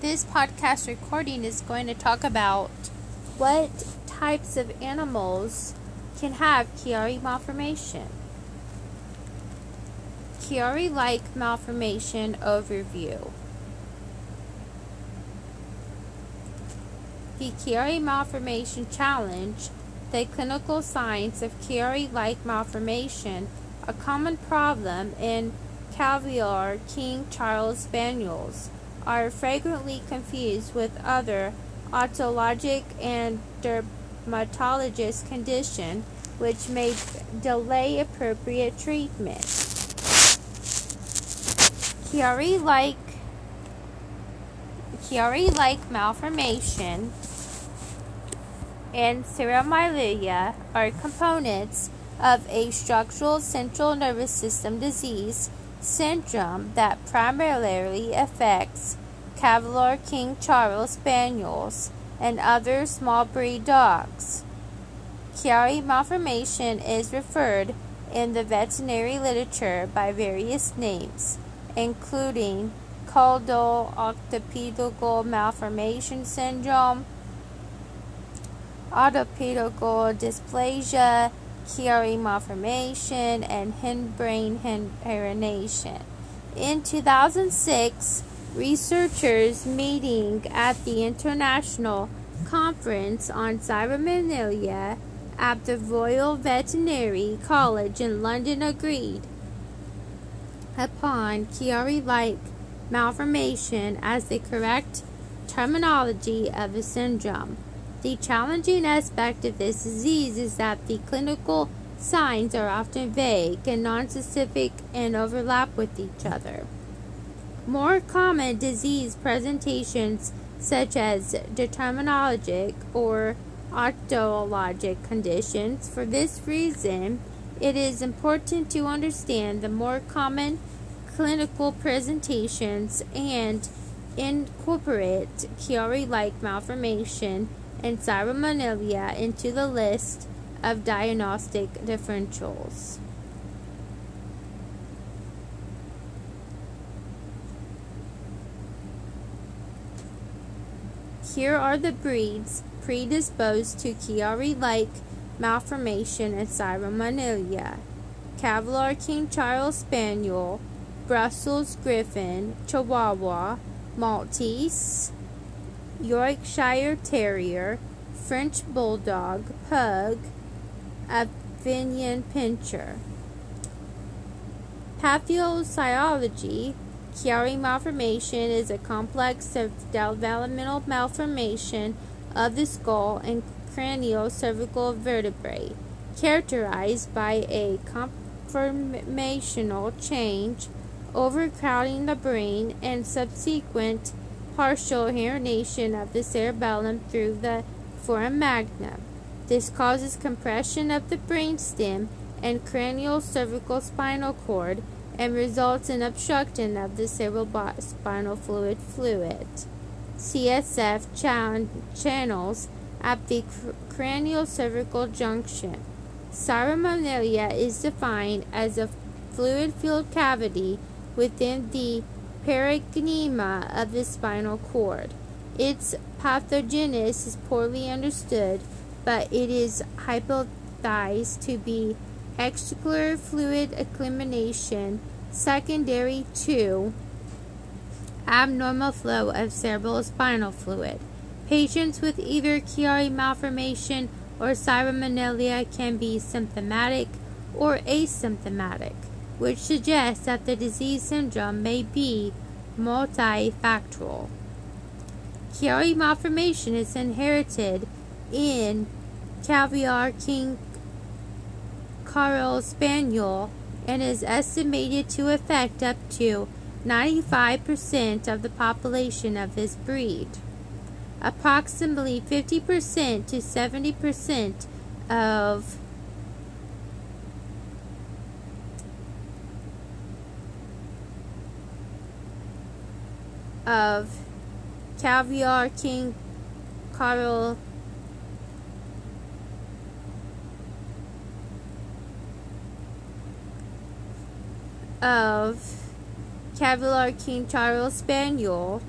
This podcast recording is going to talk about what types of animals can have Chiari malformation. Chiari like malformation overview. The Chiari malformation challenge, the clinical signs of Chiari like malformation, a common problem in Cavalier King Charles Spaniels are frequently confused with other otologic and dermatologist conditions which may delay appropriate treatment. Chiari-like Chiari-like malformation and cerebromyelitis are components of a structural central nervous system disease syndrome that primarily affects Cavalier King Charles Spaniels and other small breed dogs. Chiari malformation is referred in the veterinary literature by various names, including caudal occipital malformation syndrome, occipital dysplasia, Chiari malformation, and hindbrain herniation. In 2006, researchers meeting at the International Conference on Cybermenalia at the Royal Veterinary College in London agreed upon Chiari-like malformation as the correct terminology of the syndrome. The challenging aspect of this disease is that the clinical signs are often vague and nonspecific and overlap with each other. More common disease presentations, such as determinologic or otologic conditions, for this reason, it is important to understand the more common clinical presentations and incorporate Chiari like malformation and Cybermenalia into the list of diagnostic differentials. Here are the breeds predisposed to Chiari-like malformation and Cybermenalia. Cavalier King Charles Spaniel, Brussels Griffon, Chihuahua, Maltese, Yorkshire Terrier, French Bulldog, Pug, Afghan Pinscher. Pathophysiology Chiari malformation is a complex of developmental malformation of the skull and cranial-cervical vertebrae, characterized by a conformational change, overcrowding the brain, and subsequent partial herniation of the cerebellum through the foramen magnum. This causes compression of the brainstem and cranial cervical spinal cord and results in obstruction of the cerebrospinal fluid fluid CSF chan channels at the cr cranial cervical junction. Cybermenalia is defined as a fluid filled cavity within the parenchyma of the spinal cord. Its pathogenesis is poorly understood, but it is hypothesized to be extracellular fluid accumulation secondary to abnormal flow of cerebrospinal fluid. Patients with either Chiari malformation or cybermenalia can be symptomatic or asymptomatic which suggests that the disease syndrome may be multifactorial. Chiari malformation is inherited in Cavalier King Charles Spaniel and is estimated to affect up to 95% of the population of this breed. Approximately 50% to 70% of of Cavalier King Carl of Cavalier King Charles Spaniel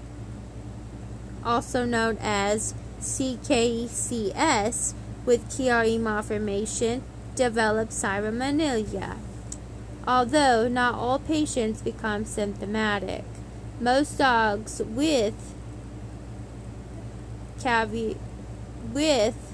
also known as CKCS, with Chiari malformation develop cyramammalia. Although not all patients become symptomatic, most dogs with cavi- with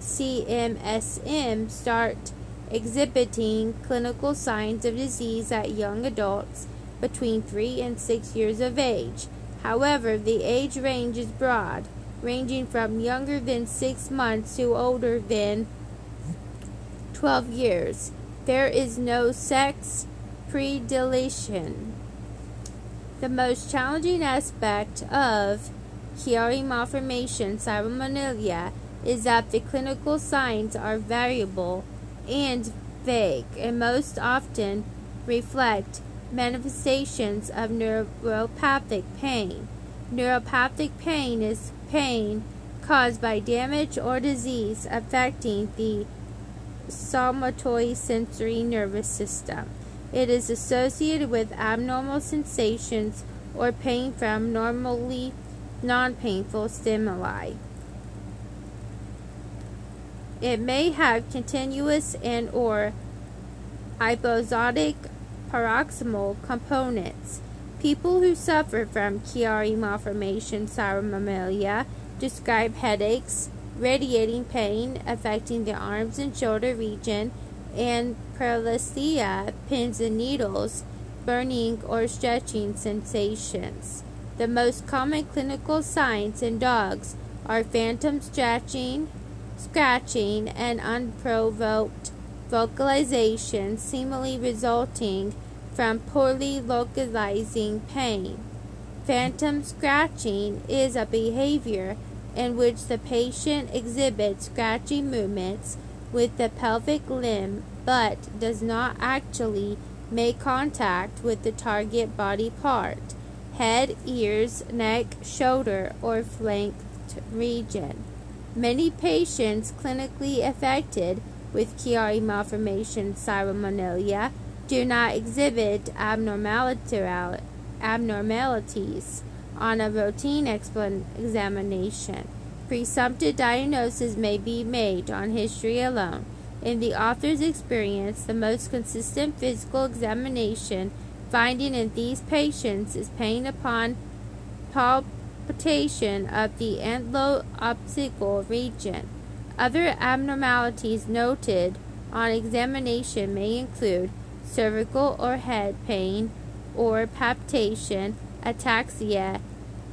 CMSM start exhibiting clinical signs of disease at young adults between 3 and 6 years of age. However, the age range is broad, ranging from younger than 6 months to older than 12 years. There is no sex predilection. The most challenging aspect of Chiari malformation cyramammalia is that the clinical signs are variable and vague and most often reflect manifestations of neuropathic pain. Neuropathic pain is pain caused by damage or disease affecting the somatosensory nervous system. It is associated with abnormal sensations or pain from normally non-painful stimuli. It may have continuous and or episodic paroxysmal components. People who suffer from Chiari malformation cyramammalia describe headaches, radiating pain affecting the arms and shoulder region, and paralysia, pins and needles, burning or stretching sensations. The most common clinical signs in dogs are phantom scratching, scratching, and unprovoked vocalization, seemingly resulting from poorly localizing pain. Phantom scratching is a behavior in which the patient exhibits scratching movements with the pelvic limb but does not actually make contact with the target body part head, ears, neck, shoulder, or flanked region. Many patients clinically affected with Chiari malformation cyramammalia do not exhibit abnormalities on a routine examination. Presumptive diagnosis may be made on history alone. In the author's experience, the most consistent physical examination finding in these patients is pain upon palpation of the anterocepcal region. Other abnormalities noted on examination may include cervical or head pain or palpitation, ataxia,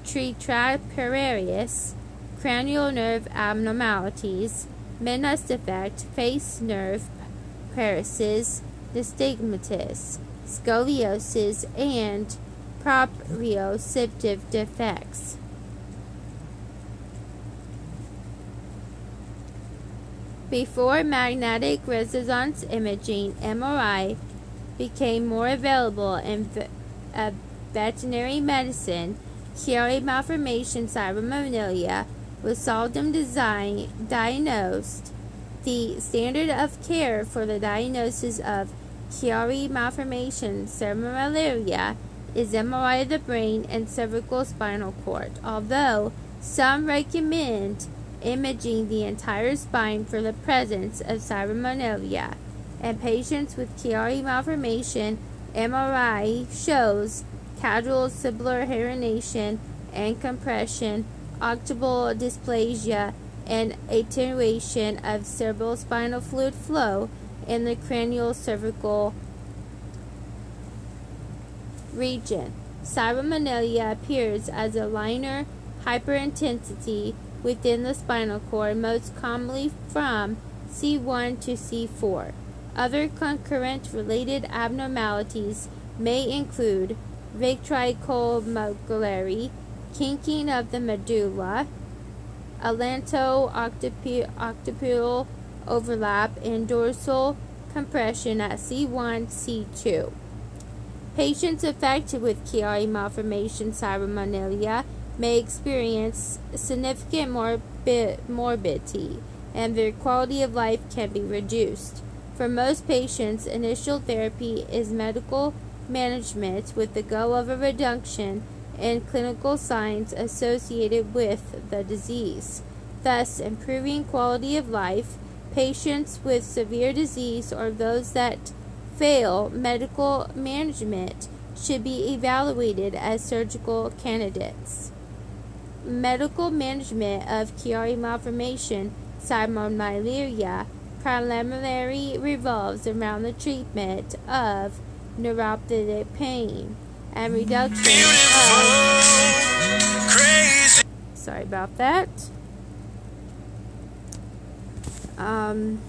tetraparius, cranial nerve abnormalities, Meniere's defect, face nerve paresis, nystagmus, scoliosis, and proprioceptive defects. Before magnetic resonance imaging, MRI became more available in uh, veterinary medicine. Chiari malformation cyramammalia was seldom design, diagnosed. The standard of care for the diagnosis of Chiari malformation cyramammalia is MRI of the brain and cervical spinal cord, although some recommend imaging the entire spine for the presence of cyramammalia. In patients with Chiari malformation, MRI shows caudal sublunar herniation and compression, occipital dysplasia, and attenuation of cerebrospinal fluid flow in the cranial cervical region. Cyramammalia appears as a linear hyperintensity within the spinal cord, most commonly from C1 to C4. Other concurrent related abnormalities may include ventriculomedullary, kinking of the medulla, atlanto-occipital overlap, and dorsal compression at C1, C2. Patients affected with Chiari malformation cyramammalia may experience significant morbidity and their quality of life can be reduced. For most patients, initial therapy is medical management with the goal of a reduction in clinical signs associated with the disease, thus improving quality of life. Patients with severe disease or those that fail medical management should be evaluated as surgical candidates. Medical management of Chiari malformation, cybermalaria, primarily revolves around the treatment of neuropathic pain and reduction of crazy. sorry about that. Um,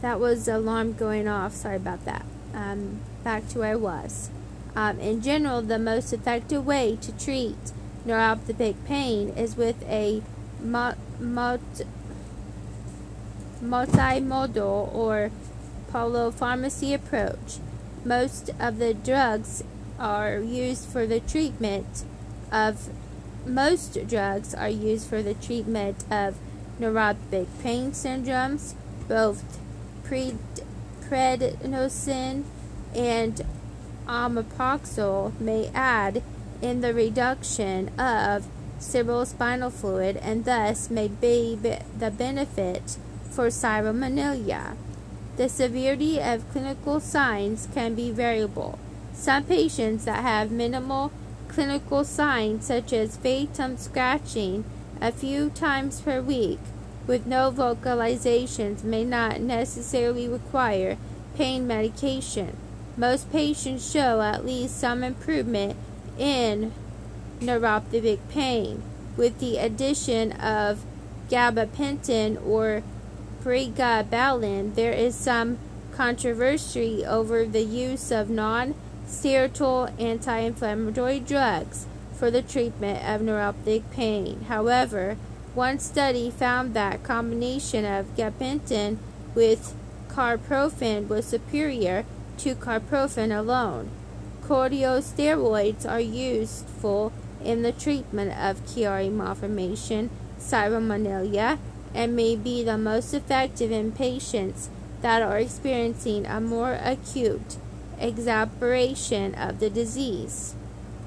that was alarm going off. Sorry about that. Um, back to where I was um, in general the most effective way to treat neuropathic pain is with a multimodal or polypharmacy approach. Most of the drugs are used for the treatment of most drugs are used for the treatment of neuropathic pain syndromes, both prednisone and omeprazole may add in the reduction of cerebrospinal fluid and thus may be the benefit for cybermalaria. The severity of clinical signs can be variable. Some patients that have minimal clinical signs, such as phantom scratching a few times per week with no vocalizations, may not necessarily require pain medication. Most patients show at least some improvement in neuropathic pain with the addition of gabapentin or pregabalin, there is some controversy over the use of non-steroidal anti-inflammatory drugs for the treatment of neuropathic pain. However, one study found that combination of gabapentin with carprofen was superior to carprofen alone. Corticosteroids are useful in the treatment of Chiari malformation, cybermalaria, and may be the most effective in patients that are experiencing a more acute exacerbation of the disease.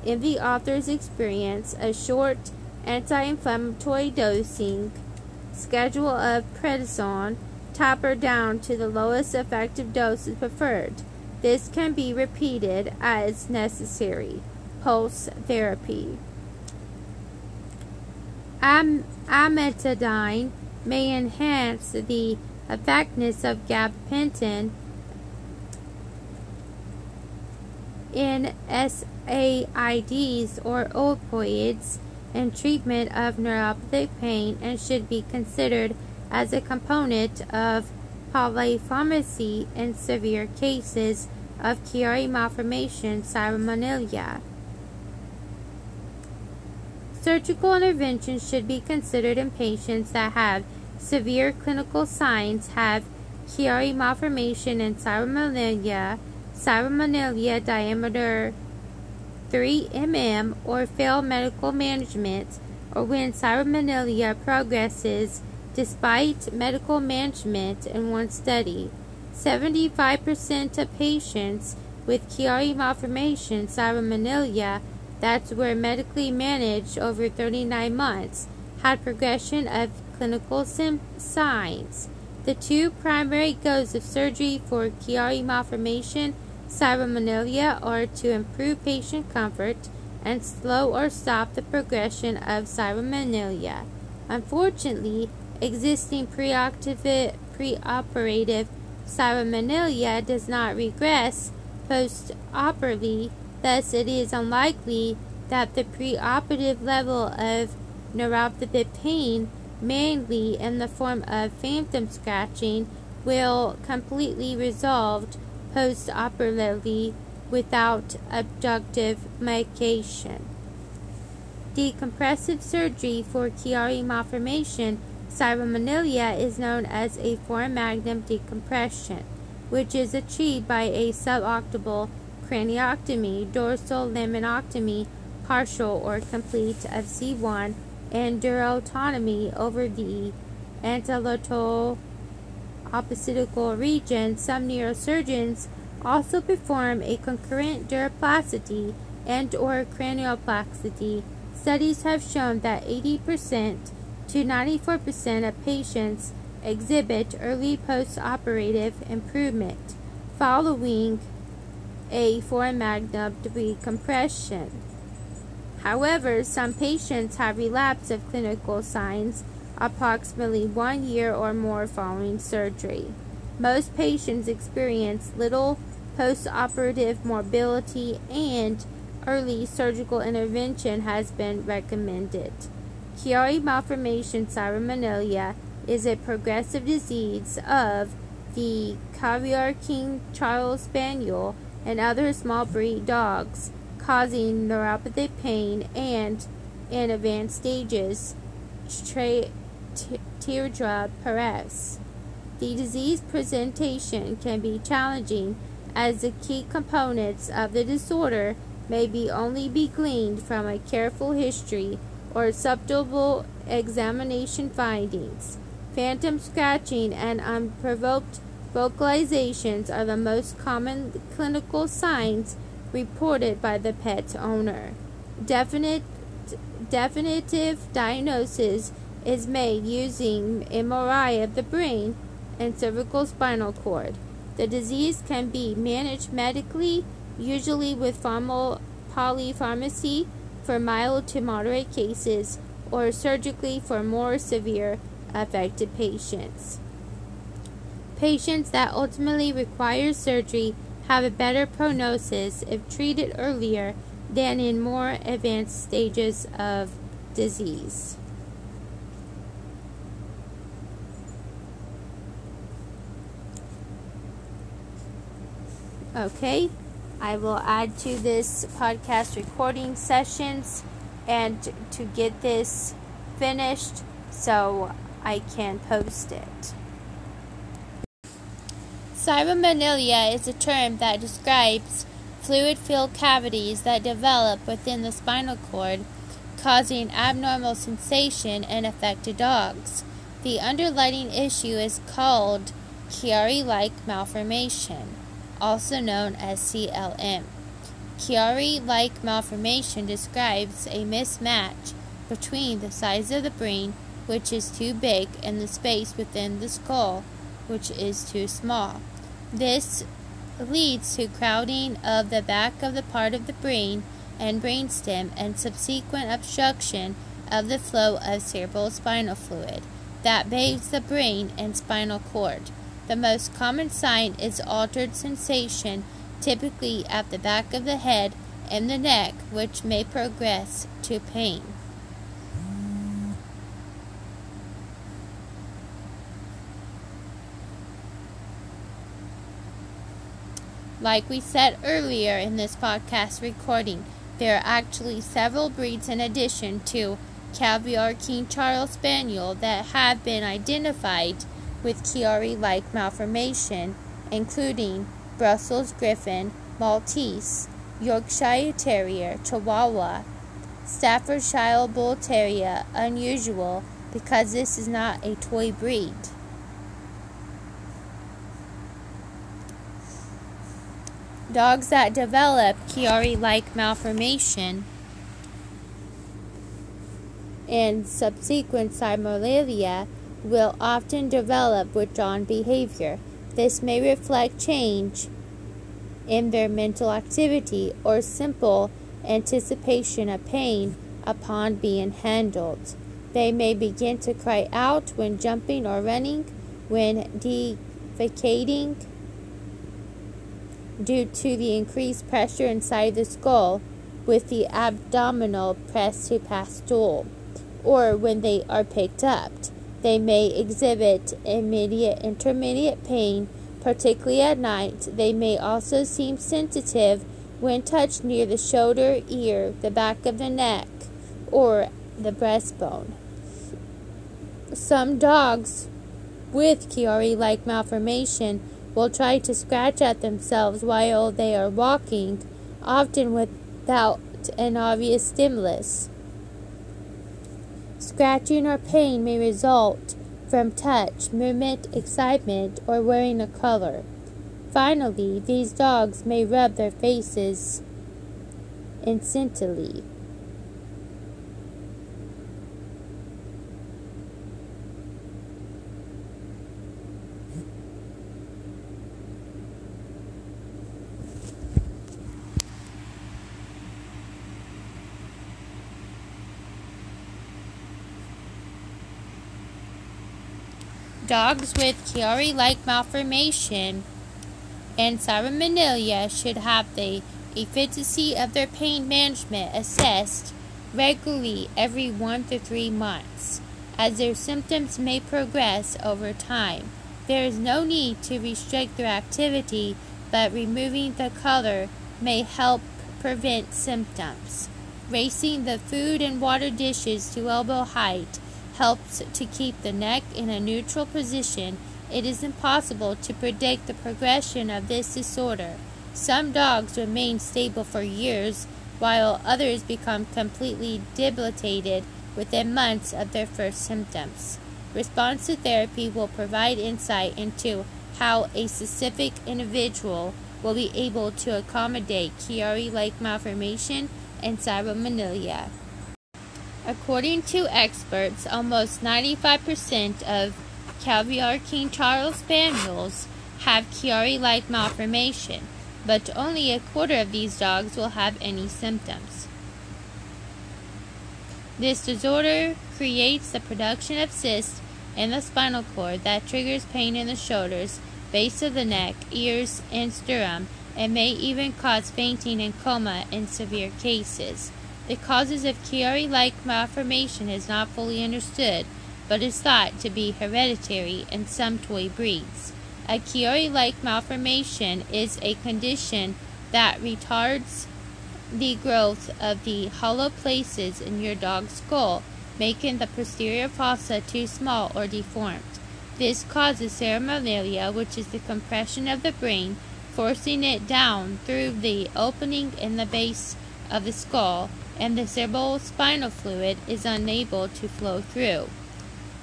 In the author's experience, a short anti inflammatory dosing schedule of prednisone tapered down to the lowest effective dose is preferred. This can be repeated as necessary. Pulse therapy. Am- may enhance the effectiveness of gabapentin in SAIDs or opioids in treatment of neuropathic pain and should be considered as a component of polypharmacy in severe cases of Chiari malformation cybermalaria. Surgical intervention should be considered in patients that have severe clinical signs, have Chiari malformation and cybermalaria, cybermalaria diameter 3 mm, or fail medical management, or when cybermalaria progresses despite medical management in one study. 75% of patients with Chiari malformation cybermalaria that's were medically managed over 39 months had progression of clinical signs. The two primary goals of surgery for Chiari malformation cybermalaria are to improve patient comfort and slow or stop the progression of cybermalaria. Unfortunately, existing preoperative, preoperative does not regress post-operatively Thus, it is unlikely that the preoperative level of neuropathic pain, mainly in the form of phantom scratching, will completely resolve post-operatively without abductive medication. Decompressive surgery for Chiari malformation cybermalaria is known as a foramen decompression, which is achieved by a suboptimal craniotomy, dorsal laminectomy, partial or complete of C1, and durotomy over the anterotal occipital region. Some neurosurgeons also perform a concurrent duroplasty and or cranioplasty, studies have shown that 80% to 94% of patients exhibit early postoperative improvement following a foramen magnum decompression. However, some patients have relapse of clinical signs approximately one year or more following surgery. Most patients experience little postoperative mobility and early surgical intervention has been recommended. Chiari malformation cyramammalia is a progressive disease of the Cavalier King Charles Spaniel and other small breed dogs, causing neuropathic pain and, in advanced stages, tra- parese. The disease presentation can be challenging as the key components of the disorder may be only be gleaned from a careful history or subtle examination findings. Phantom scratching and unprovoked vocalizations are the most common clinical signs reported by the pet owner. Definite, definitive diagnosis is made using MRI of the brain and cervical spinal cord. The disease can be managed medically, usually with polypharmacy for mild to moderate cases, or surgically for more severe affected patients. Patients that ultimately require surgery have a better prognosis if treated earlier than in more advanced stages of disease. Okay, I will add to this podcast recording sessions and to get this finished so I can post it. Cyramammalia is a term that describes fluid filled cavities that develop within the spinal cord, causing abnormal sensation in affected dogs. The underlying issue is called Chiari like malformation, also known as CLM. Chiari like malformation describes a mismatch between the size of the brain, which is too big, and the space within the skull, which is too small. This leads to crowding of the back of the part of the brain and brainstem and subsequent obstruction of the flow of cerebrospinal fluid that bathes the brain and spinal cord. The most common sign is altered sensation, typically at the back of the head and the neck, which may progress to pain. Like we said earlier in this podcast recording, there are actually several breeds in addition to Cavalier King Charles Spaniel that have been identified with Chiari like malformation, including Brussels Griffon, Maltese, Yorkshire Terrier, Chihuahua, Staffordshire Bull Terrier, unusual because this is not a toy breed. Dogs that develop Chiari like malformation and subsequent cyramammalia will often develop withdrawn behavior. This may reflect change in their mental activity or simple anticipation of pain upon being handled. They may begin to cry out when jumping or running, when defecating, due to the increased pressure inside the skull with the abdominal press to pass stool, or when they are picked up. They may exhibit immediate intermediate pain, particularly at night. They may also seem sensitive when touched near the shoulder, ear, the back of the neck, or the breastbone. Some dogs with Chiari like malformation will try to scratch at themselves while they are walking, often without an obvious stimulus. Scratching or pain may result from touch, movement, excitement, or wearing a color. Finally, these dogs may rub their faces instantly. Dogs with Chiari-like malformation and Ceremonella should have the efficacy of their pain management assessed regularly every one to three months, as their symptoms may progress over time. There is no need to restrict their activity, but removing the collar may help prevent symptoms. Raising the food and water dishes to elbow height helps to keep the neck in a neutral position, it is impossible to predict the progression of this disorder. Some dogs remain stable for years, while others become completely debilitated within months of their first symptoms. Response to therapy will provide insight into how a specific individual will be able to accommodate Chiari-like malformation and Ceremonella. According to experts, almost 95% of Cavalier King Charles Spaniels have Chiari-like malformation, but only a quarter of these dogs will have any symptoms. This disorder creates the production of cysts in the spinal cord that triggers pain in the shoulders, base of the neck, ears, and sternum, and may even cause fainting and coma in severe cases. The causes of Chiari-like malformation is not fully understood, but is thought to be hereditary in some toy breeds. A Chiari-like malformation is a condition that retards the growth of the hollow places in your dog's skull, making the posterior fossa too small or deformed. This causes ceremonella, which is the compression of the brain, forcing it down through the opening in the base of the skull and the cerebrospinal fluid is unable to flow through.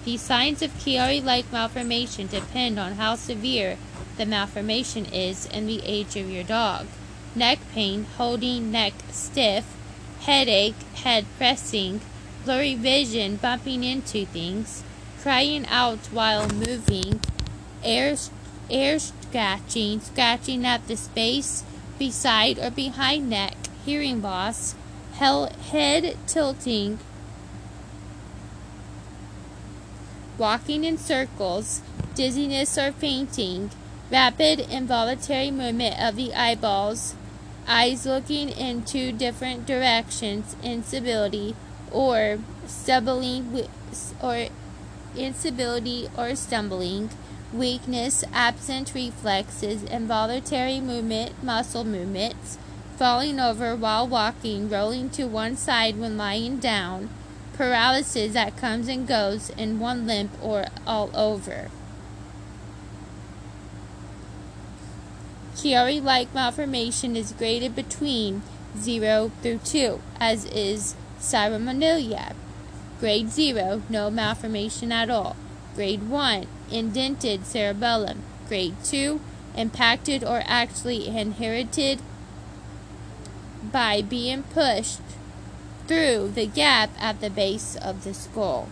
The signs of Chiari-like malformation depend on how severe the malformation is and the age of your dog. Neck pain, holding neck stiff, headache, head pressing, blurry vision, bumping into things, crying out while moving, air, air scratching, scratching at the space beside or behind neck, hearing loss, head tilting, walking in circles, dizziness or fainting, rapid involuntary movement of the eyeballs, eyes looking in two different directions, instability or stumbling or instability or stumbling, weakness, absent reflexes, involuntary movement, muscle movements, falling over while walking, rolling to one side when lying down, paralysis that comes and goes in one limb or all over. Chiari-like malformation is graded between 0 through 2, as is Ceremonella. Grade 0, no malformation at all. Grade 1, indented cerebellum. Grade 2, impacted or actually inherited by being pushed through the gap at the base of the skull.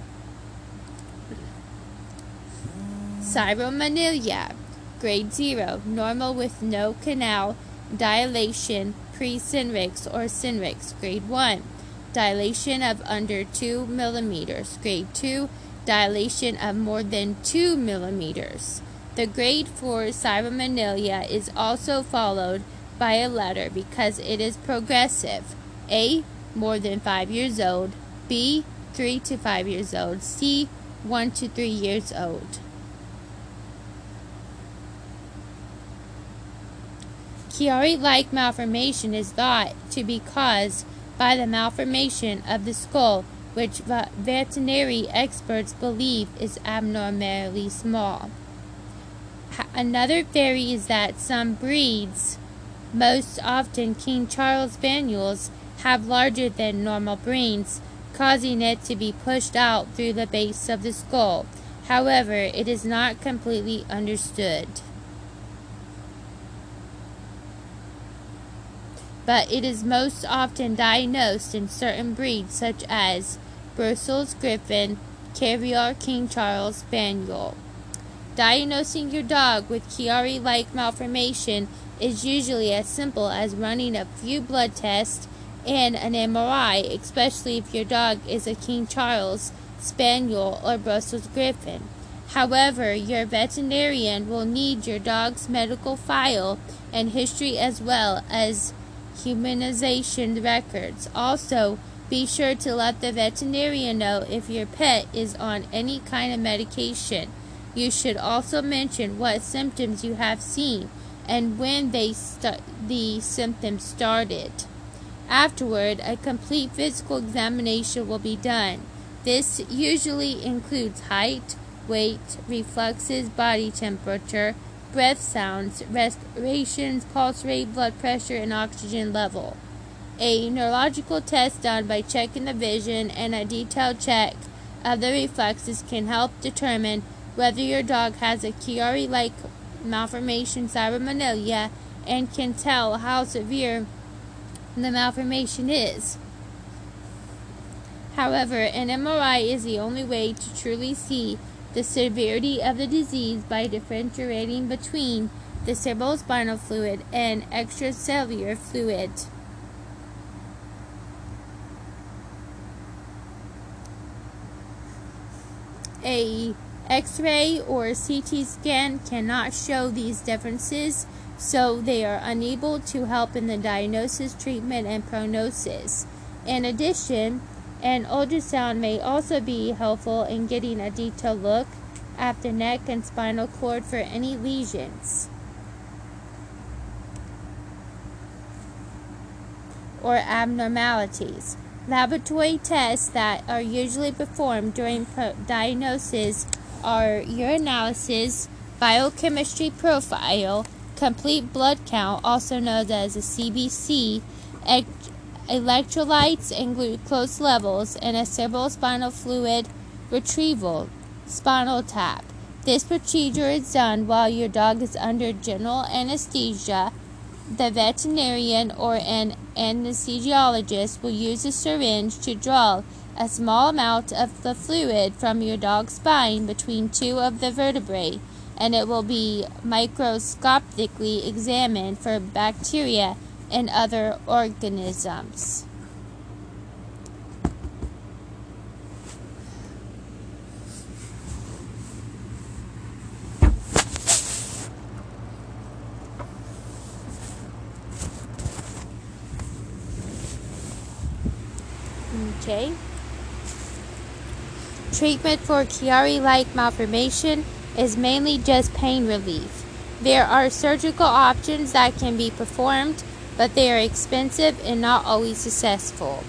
Ceremonella, grade 0, normal with no canal dilation pre-syrinx or syrinx, grade 1, dilation of under 2 millimeters, grade 2, dilation of more than 2 millimeters. The grade 4 Ceremonella is also followed by a letter because it is progressive. A. More than 5 years old. B. 3 to 5 years old. C. 1 to 3 years old. Chiari-like malformation is thought to be caused by the malformation of the skull, which veterinary experts believe is abnormally small. Another theory is that some breeds most often, King Charles Spaniels have larger than normal brains, causing it to be pushed out through the base of the skull. However, it is not completely understood. but it is most often diagnosed in certain breeds such as Brussels Griffon, Cavalier King Charles Spaniel. Diagnosing your dog with Chiari like malformation is usually as simple as running a few blood tests and an MRI, especially if your dog is a King Charles Spaniel or Brussels Griffon. However, your veterinarian will need your dog's medical file and history as well as humanization records. Also, be sure to let the veterinarian know if your pet is on any kind of medication. You should also mention what symptoms you have seen and when they st- the symptoms started. Afterward, a complete physical examination will be done. This usually includes height, weight, reflexes, body temperature, breath sounds, respirations, pulse rate, blood pressure, and oxygen level. A neurological test done by checking the vision and a detailed check of the reflexes can help determine whether your dog has a Chiari like malformation cybermelia and can tell how severe the malformation is. However, an MRI is the only way to truly see the severity of the disease by differentiating between the cerebrospinal fluid and extracellular fluid. A X-ray or CT scan cannot show these differences, so they are unable to help in the diagnosis, treatment, and prognosis. In addition, an ultrasound may also be helpful in getting a detailed look at the neck and spinal cord for any lesions or abnormalities. Laboratory tests that are usually performed during diagnosis are urinalysis, biochemistry profile, complete blood count, also known as a CBC, electrolytes and glucose levels, and a cerebrospinal fluid retrieval spinal tap. This procedure is done while your dog is under general anesthesia. The veterinarian or an anesthesiologist will use a syringe to draw a small amount of the fluid from your dog's spine between two of the vertebrae, and it will be microscopically examined for bacteria and other organisms. Okay. Treatment for Chiari like malformation is mainly just pain relief. There are surgical options that can be performed but they are expensive and not always successful.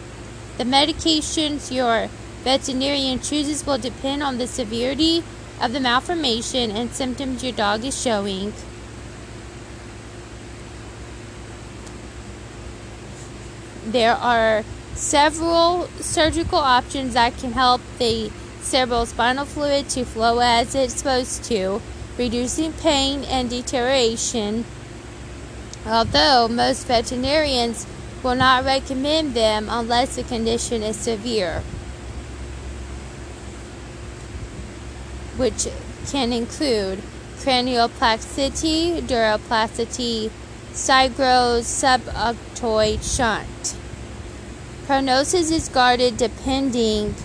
The medications your veterinarian chooses will depend on the severity of the malformation and symptoms your dog is showing. There are several surgical options that can help the cerebrospinal fluid to flow as it's supposed to, reducing pain and deterioration although most veterinarians will not recommend them unless the condition is severe, which can include cranioplasty, duroplasty, Sigros subarachnoid shunt. Prognosis is guarded depending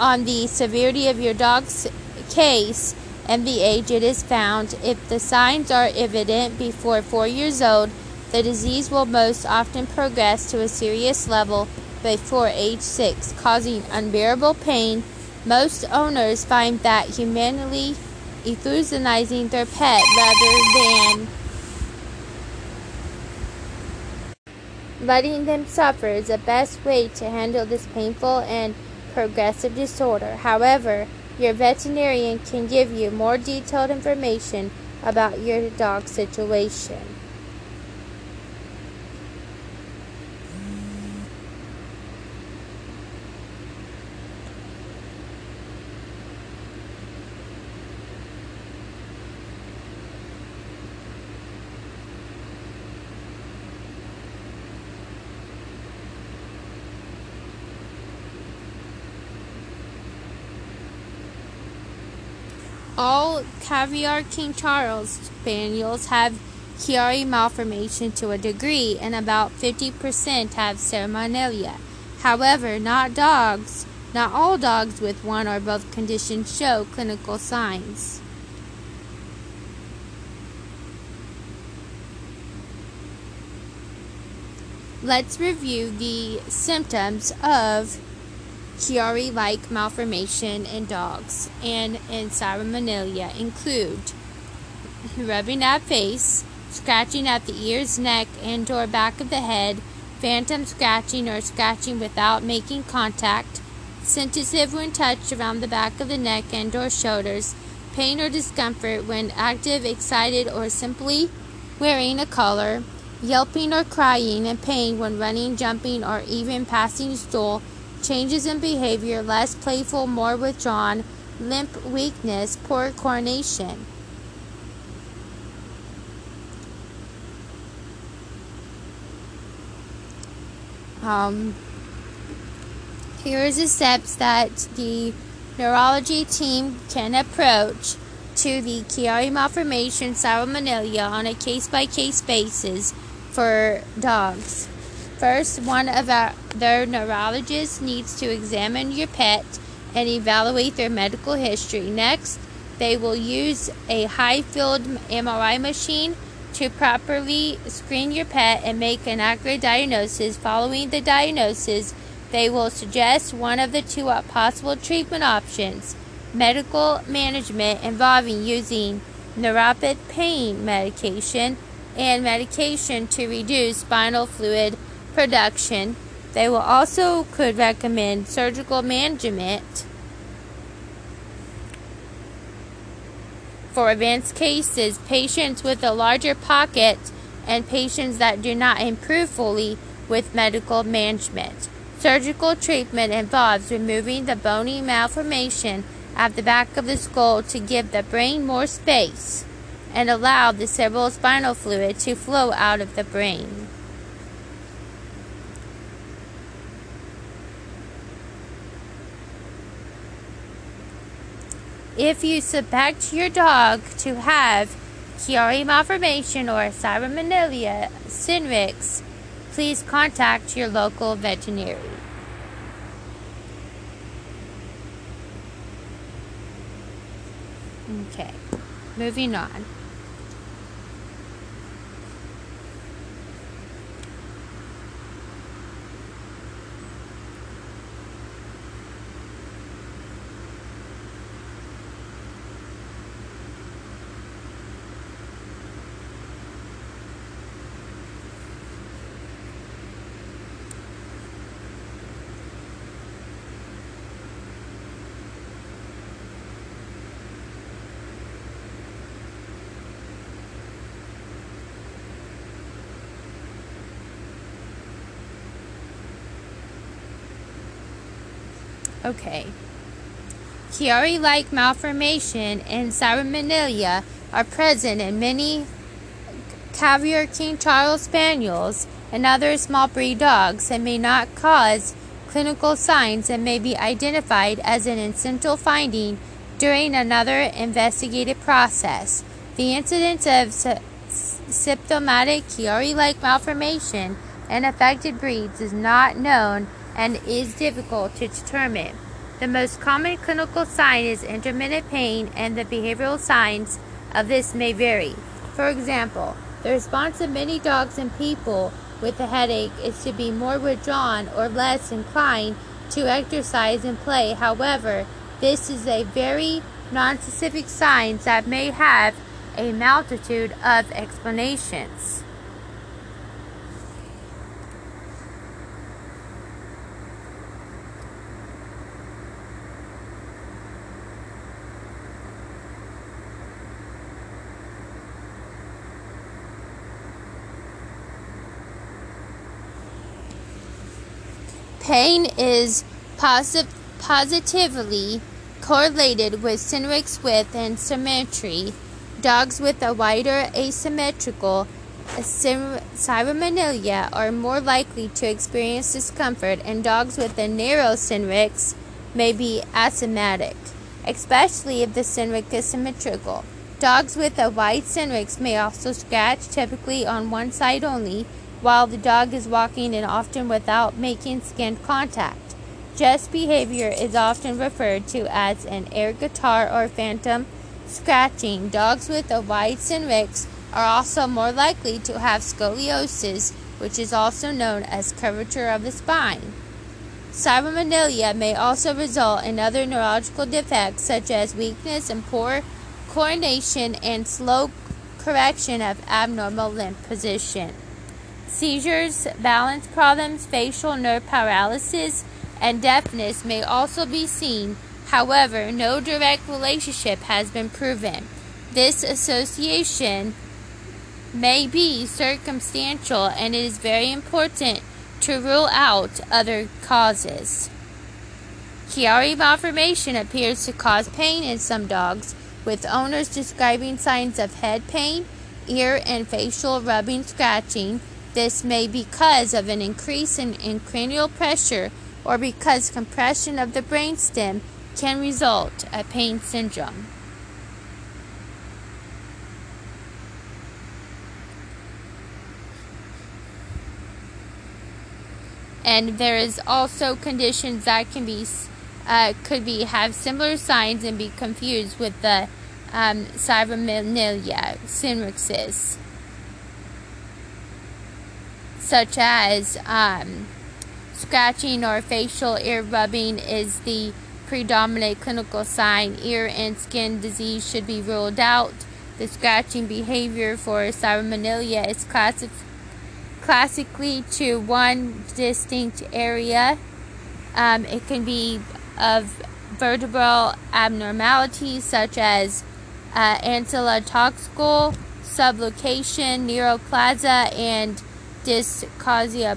on the severity of your dog's case and the age it is found. If the signs are evident before four years old, the disease will most often progress to a serious level before age six, causing unbearable pain. Most owners find that humanely euthanizing their pet rather than letting them suffer is the best way to handle this painful and progressive disorder. However, your veterinarian can give you more detailed information about your dog's situation. All Cavalier King Charles Spaniels have Chiari malformation to a degree, and about 50% have Syringomyelia. However, not dogs, not all dogs with one or both conditions show clinical signs. Let's review the symptoms of Chiari like malformation in dogs and in Syringomyelia include rubbing at face, scratching at the ears, neck, and or back of the head, phantom scratching or scratching without making contact, sensitive when touched around the back of the neck and or shoulders, pain or discomfort when active, excited, or simply wearing a collar, yelping or crying in pain when running, jumping, or even passing stool, changes in behavior, less playful, more withdrawn, limp weakness, poor coordination. Um, here's the steps that the neurology team can approach to the Chiari malformation syringomyelia on a case by case basis for dogs. First, one of our, their neurologists needs to examine your pet and evaluate their medical history. Next, they will use a high field MRI machine to properly screen your pet and make an accurate diagnosis. Following the diagnosis, they will suggest one of the two possible treatment options medical management involving using neuropathic pain medication and medication to reduce spinal fluid production. They will also could recommend surgical management for advanced cases, patients with a larger pocket, and patients that do not improve fully with medical management. Surgical treatment involves removing the bony malformation at the back of the skull to give the brain more space and allow the cerebrospinal fluid to flow out of the brain. If you suspect your dog to have Chiari malformation or Syringomyelia syrinx, please contact your local veterinarian. Okay, moving on. Okay. Chiari like malformation and syringomyelia are present in many Cavalier King Charles Spaniels and other small breed dogs and may not cause clinical signs and may be identified as an incidental finding during another investigative process. The incidence of symptomatic Chiari like malformation in affected breeds is not known and is difficult to determine. The most common clinical sign is intermittent pain, and the behavioral signs of this may vary. For example, the response of many dogs and people with a headache is to be more withdrawn or less inclined to exercise and play. However, this is a very non-specific sign that may have a multitude of explanations. Pain is posit- positively correlated with syrinx width and symmetry. Dogs with a wider asymmetrical Syringomyelia are more likely to experience discomfort, and dogs with a narrow syrinx may be asthmatic. especially if the syrinx is symmetrical. Dogs with a wide Cineric may also scratch, typically on one side only, while the dog is walking and often without making skin contact. Just behavior is often referred to as an air guitar or phantom scratching. Dogs with a wide syrinx are also more likely to have scoliosis, which is also known as curvature of the spine. Syringomyelia may also result in other neurological defects such as weakness and poor coordination and slow correction of abnormal limb position. Seizures, balance problems, facial nerve paralysis, and deafness may also be seen. However, no direct relationship has been proven. This association may be circumstantial and it is very important to rule out other causes. Chiari malformation appears to cause pain in some dogs, with owners describing signs of head pain, ear and facial rubbing scratching. This may be because of an increase in, in cranial pressure or because compression of the brainstem can result a pain syndrome. and there is also conditions that can be uh, could be have similar signs and be confused with the um, Syringomyelia such as um, scratching or facial ear rubbing is the predominant clinical sign. Ear and skin disease should be ruled out. The scratching behavior for Syringomyelia is classified classically to one distinct area. Um, it can be of vertebral abnormalities such as uh, ankyloscopic subluxation, neuroplasia, and dyscausia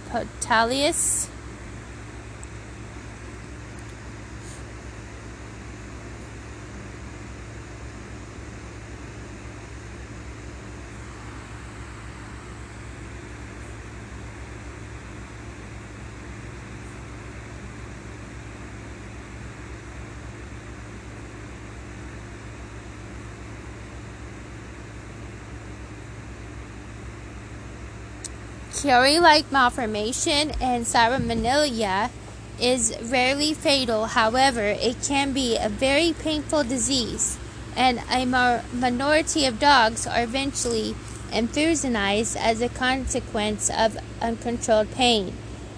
potalis. Chiari-like malformation and Syringomyelia is rarely fatal. However, it can be a very painful disease, and a minority of dogs are eventually euthanized as a consequence of uncontrolled pain.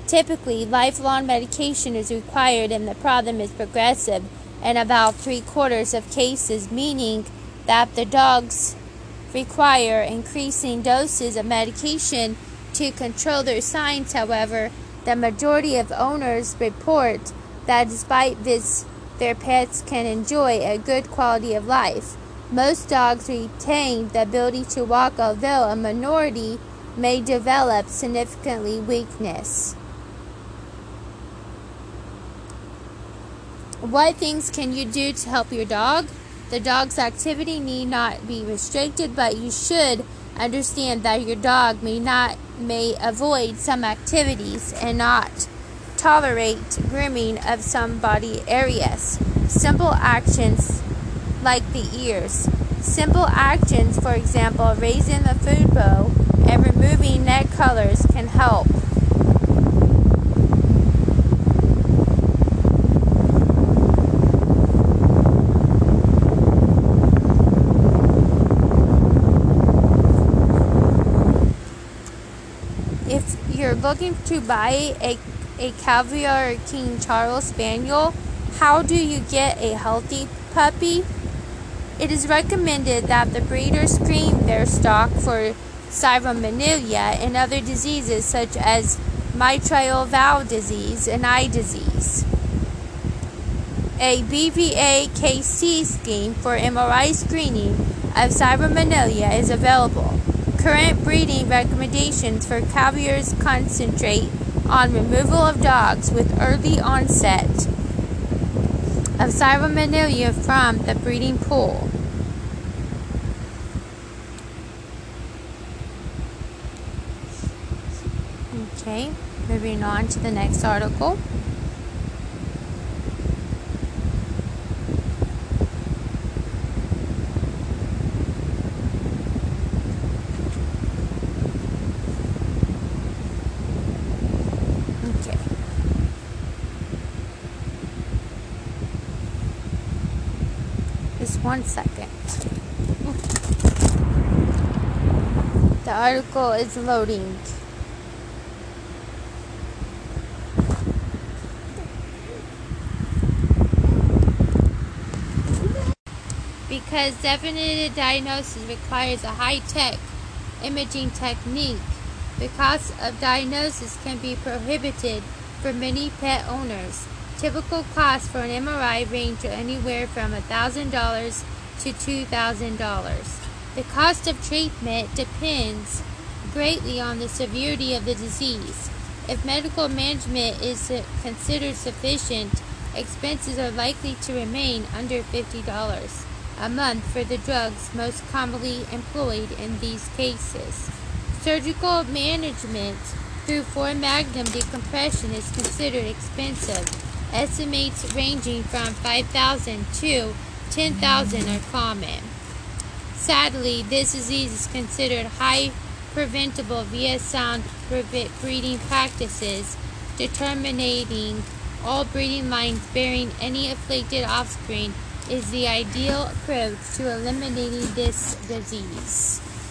Typically, lifelong medication is required, and the problem is progressive in about three quarters of cases, meaning that the dogs require increasing doses of medication to control their signs, however, the majority of owners report that despite this, their pets can enjoy a good quality of life. Most dogs retain the ability to walk, although a minority may develop significantly weakness. What things can you do to help your dog? The dog's activity need not be restricted, but you should understand that your dog may not may avoid some activities and not tolerate grooming of some body areas. Simple actions like the ears. Simple actions, for example, raising the food bowl and removing neck colors can help. Looking to buy a, a Cavalier King Charles Spaniel, how do you get a healthy puppy? It is recommended that the breeder screen their stock for Syringomyelia and other diseases such as mitral valve disease and eye disease. A BVA KC scheme for MRI screening of Syringomyelia is available. Current breeding recommendations for Cavaliers concentrate on removal of dogs with early onset of Syringomyelia from the breeding pool. Okay, moving on to the next article. Just one second. The article is loading. Because definitive diagnosis requires a high-tech imaging technique, the cost of diagnosis can be prohibited for many pet owners. Typical costs for an MRI range anywhere from $1,000 to $2,000. The cost of treatment depends greatly on the severity of the disease. If medical management is considered sufficient, expenses are likely to remain under $50 a month for the drugs most commonly employed in these cases. Surgical management through foramen magnum decompression is considered expensive. Estimates ranging from 5,000 to 10,000 are common. Sadly, this disease is considered high preventable via sound breeding practices, determining all breeding lines bearing any afflicted offspring is the ideal approach to eliminating this disease.